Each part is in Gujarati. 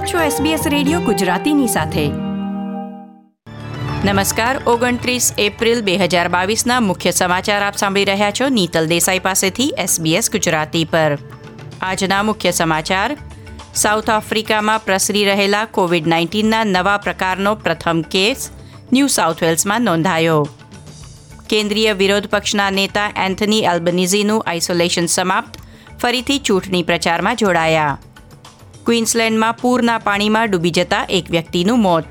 આપ છો SBS રેડિયો ગુજરાતીની સાથે. નમસ્કાર, ઓગણત્રીસ એપ્રિલ બે હજાર બાવીસના મુખ્ય સમાચાર આપ સાંભળી રહ્યા છો નીતલ દેસાઈ પાસેથી SBS ગુજરાતી પર. આજના મુખ્ય સમાચાર, સાઉથ આફ્રિકામાં પ્રસરી રહેલા કોવિડ નાઇન્ટીનના નવા પ્રકારનો પ્રથમ કેસ ન્યૂ સાઉથ વેલ્સમાં નોંધાયો. કેન્દ્રીય વિરોધ પક્ષના નેતા એન્થની એલ્બનીઝીનું આઇસોલેશન સમાપ્ત, ફરીથી ચૂંટણી પ્રચારમાં જોડાયા. ક્વીન્સલેન્ડમાં પૂરના પાણીમાં ડૂબી જતા એક વ્યક્તિનું મોત.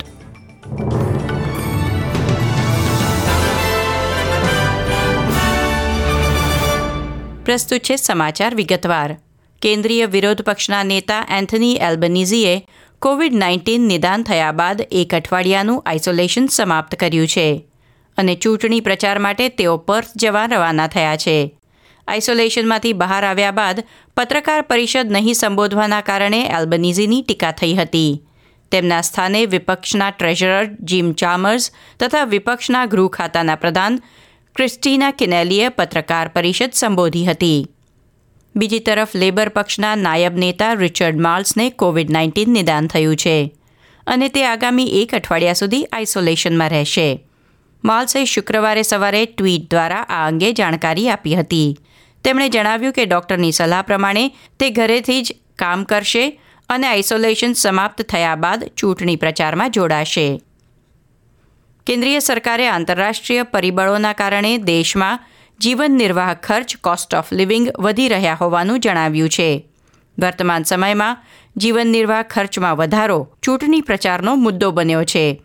પ્રસ્તુત છે સમાચાર વિગતવાર. કેન્દ્રીય વિરોધ પક્ષના નેતા એન્થની એલ્બનીઝીએ કોવિડ નાઇન્ટીન નિદાન થયા બાદ એક અઠવાડિયાનું આઇસોલેશન સમાપ્ત કર્યું છે અને ચૂંટણી પ્રચાર માટે તેઓ પર્થ જવા રવાના થયા છે. આઇસોલેશનમાંથી બહાર આવ્યા બાદ પત્રકાર પરિષદ નહીં સંબોધવાના કારણે એલ્બનીઝીની ટીકા થઈ હતી. તેમના સ્થાને વિપક્ષના ટ્રેઝરર જીમ ચામર્સ તથા વિપક્ષના ગૃહ ખાતાના પ્રધાન ક્રિસ્ટીના કિનેલીએ પત્રકાર પરિષદ સંબોધી હતી. બીજી તરફ લેબર પક્ષના નાયબ નેતા રિચર્ડ માર્લ્સને કોવિડ નાઇન્ટીન નિદાન થયું છે અને તે આગામી એક અઠવાડિયા સુધી આઇસોલેશનમાં રહેશે. માર્લ્સે શુક્રવારે સવારે ટ્વીટ દ્વારા આ અંગે જાણકારી આપી હતી. તેમણે જણાવ્યું કે ડૉક્ટરની સલાહ પ્રમાણે તે ઘરેથી જ કામ કરશે અને આઇસોલેશન સમાપ્ત થયા બાદ ચૂંટણી પ્રચારમાં જોડાશે. કેન્દ્રીય સરકારે આંતરરાષ્ટ્રીય પરિબળોના કારણે દેશમાં જીવન નિર્વાહ ખર્ચ કોસ્ટ ઓફ લિવિંગ વધી રહ્યા હોવાનું જણાવ્યું છે. વર્તમાન સમયમાં જીવન નિર્વાહ ખર્ચમાં વધારો ચૂંટણી પ્રચારનો મુદ્દો બન્યો છે.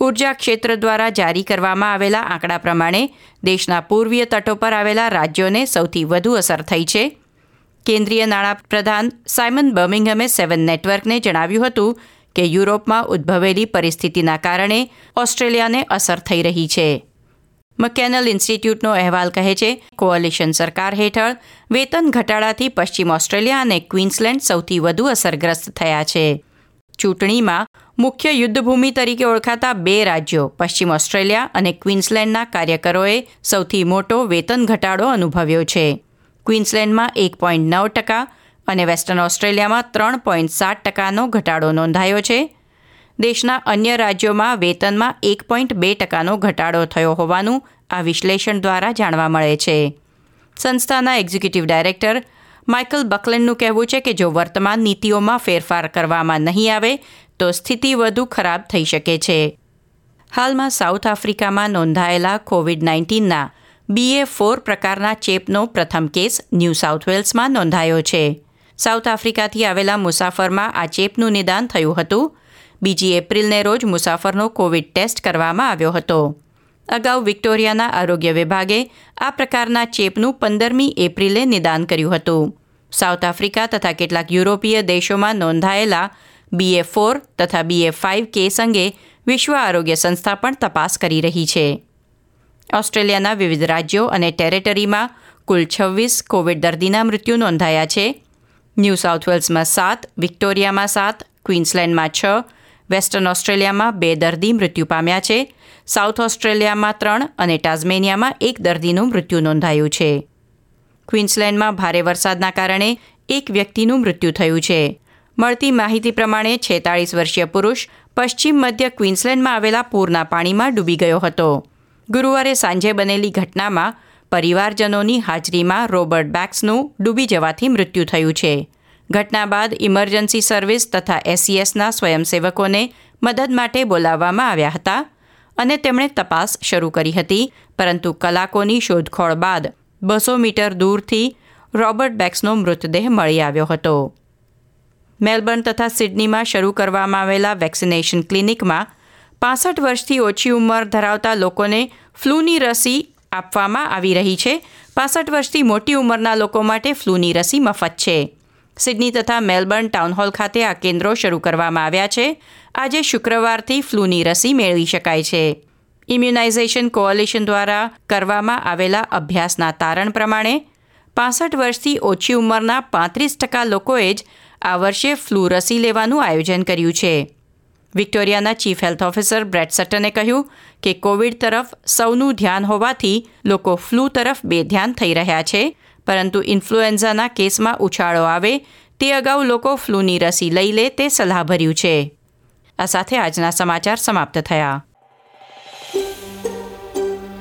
ઊર્જા ક્ષેત્ર દ્વારા જારી કરવામાં આવેલા આંકડા પ્રમાણે દેશના પૂર્વીય તટો પર આવેલા રાજ્યોને સૌથી વધુ અસર થઈ છે. કેન્દ્રીય નાણાપ્રધાન સાયમન બર્મિંગહમે સેવન નેટવર્કને જણાવ્યું હતું કે યુરોપમાં ઉદ્ભવેલી પરિસ્થિતિના કારણે ઓસ્ટ્રેલિયાને અસર થઈ રહી છે. મકેનલ ઇન્સ્ટિટ્યૂટનો અહેવાલ કહે છે, કોઅલિશન સરકાર હેઠળ વેતન ઘટાડાથી પશ્ચિમ ઓસ્ટ્રેલિયા અને ક્વીન્સલેન્ડ સૌથી વધુ અસરગ્રસ્ત થયા છે. ચૂંટણીમાં મુખ્ય યુદ્ધભૂમિ તરીકે ઓળખાતા બે રાજ્યો, પશ્ચિમ ઓસ્ટ્રેલિયા અને ક્વીન્સલેન્ડના કાર્યકરોએ સૌથી મોટો વેતન ઘટાડો અનુભવ્યો છે. ક્વીન્સલેન્ડમાં એક પોઈન્ટ નવ ટકા અને વેસ્ટર્ન ઓસ્ટ્રેલિયામાં ત્રણ પોઈન્ટ સાત ટકાનો ઘટાડો નોંધાયો છે. દેશના અન્ય રાજ્યોમાં વેતનમાં એક પોઈન્ટ બે ટકાનો ઘટાડો થયો હોવાનું આ વિશ્લેષણ દ્વારા જાણવા મળે છે. સંસ્થાના એક્ઝિક્યુટિવ ડાયરેક્ટર માઇકલ બકલેન્ડનું કહેવું છે કે જો વર્તમાન નીતિઓમાં ફેરફાર કરવામાં નહીં આવે તો સ્થિતિ વધુ ખરાબ થઈ શકે છે. હાલમાં સાઉથ આફ્રિકામાં નોંધાયેલા કોવિડ નાઇન્ટીનના બીએ ફોર પ્રકારના ચેપનો પ્રથમ કેસ ન્યૂ સાઉથ વેલ્સમાં નોંધાયો છે. સાઉથ આફ્રિકાથી આવેલા મુસાફરમાં આ ચેપનું નિદાન થયું હતું. બીજી એપ્રિલને રોજ મુસાફરનો કોવિડ ટેસ્ટ કરવામાં આવ્યો હતો. અગાઉ વિક્ટોરિયાના આરોગ્ય વિભાગે આ પ્રકારના ચેપનું પંદરમી એપ્રિલે નિદાન કર્યું હતું. સાઉથ આફ્રિકા તથા કેટલાક યુરોપીય દેશોમાં નોંધાયેલા બીએ ફોર તથા બીએ ફાઇવ કેસ અંગે વિશ્વ આરોગ્ય સંસ્થા પણ તપાસ કરી રહી છે. ઓસ્ટ્રેલિયાના વિવિધ રાજ્યો અને ટેરેટરીમાં કુલ છવ્વીસ કોવિડ દર્દીના મૃત્યુ નોંધાયા છે. ન્યૂ સાઉથ વેલ્સમાં સાત, વિક્ટોરિયામાં સાત, ક્વીન્સલેન્ડમાં છ, વેસ્ટર્ન ઓસ્ટ્રેલિયામાં બે દર્દી મૃત્યુ પામ્યા છે. સાઉથ ઓસ્ટ્રેલિયામાં ત્રણ અને ટાઝમેનિયામાં એક દર્દીનું મૃત્યુ નોંધાયું છે. ક્વીન્સલેન્ડમાં ભારે વરસાદના કારણે એક વ્યક્તિનું મૃત્યુ થયું છે. મળતી માહિતી પ્રમાણે છેતાળીસ વર્ષીય પુરુષ પશ્ચિમ મધ્ય ક્વીન્સલેન્ડમાં આવેલા પૂરના પાણીમાં ડૂબી ગયો હતો. ગુરુવારે સાંજે બનેલી ઘટનામાં પરિવારજનોની હાજરીમાં રોબર્ટ બેક્સનું ડૂબી જવાથી મૃત્યુ થયું છે. ઘટના બાદ ઇમરજન્સી સર્વિસ તથા એસસીએસના સ્વયંસેવકોને મદદ માટે બોલાવવામાં આવ્યા હતા અને તેમણે તપાસ શરૂ કરી હતી, પરંતુ કલાકોની શોધખોળ બાદ બસો મીટર દૂરથી રોબર્ટ બેક્સનો મૃતદેહ મળી આવ્યો હતો. મેલબર્ન તથા સિડનીમાં શરૂ કરવામાં આવેલા વેક્સિનેશન ક્લિનિકમાં પાસઠ વર્ષથી ઓછી ઉંમર ધરાવતા લોકોને ફ્લૂની રસી આપવામાં આવી રહી છે. પાસઠ વર્ષથી મોટી ઉંમરના લોકો માટે ફ્લૂની રસી મફત છે. સિડની તથા મેલબર્ન ટાઉનહોલ ખાતે આ કેન્દ્રો શરૂ કરવામાં આવ્યા છે. આજે શુક્રવારથી ફ્લૂની રસી મેળવી શકાય છે. ઇમ્યુનાઇઝેશન કોઓલિશન દ્વારા કરવામાં આવેલા અભ્યાસના તારણ પ્રમાણે પાસઠ વર્ષથી ઓછી ઉંમરના પાંત્રીસ ટકા લોકોએ જ આ વર્ષે ફ્લૂ રસી લેવાનું આયોજન કર્યું છે. વિક્ટોરિયાના ચીફ હેલ્થ ઓફિસર બ્રેડ સટને કહ્યું કે કોવિડ તરફ સૌનું ધ્યાન હોવાથી લોકો ફ્લૂ તરફ બેધ્યાન થઈ રહ્યા છે, પરંતુ ઇન્ફ્લુએન્ઝાના કેસમાં ઉછાળો આવે તે અગાઉ લોકો ફ્લૂની રસી લઈ લે તે સલાહભર્યું છે. આ સાથે આજના સમાચાર સમાપ્ત થયા.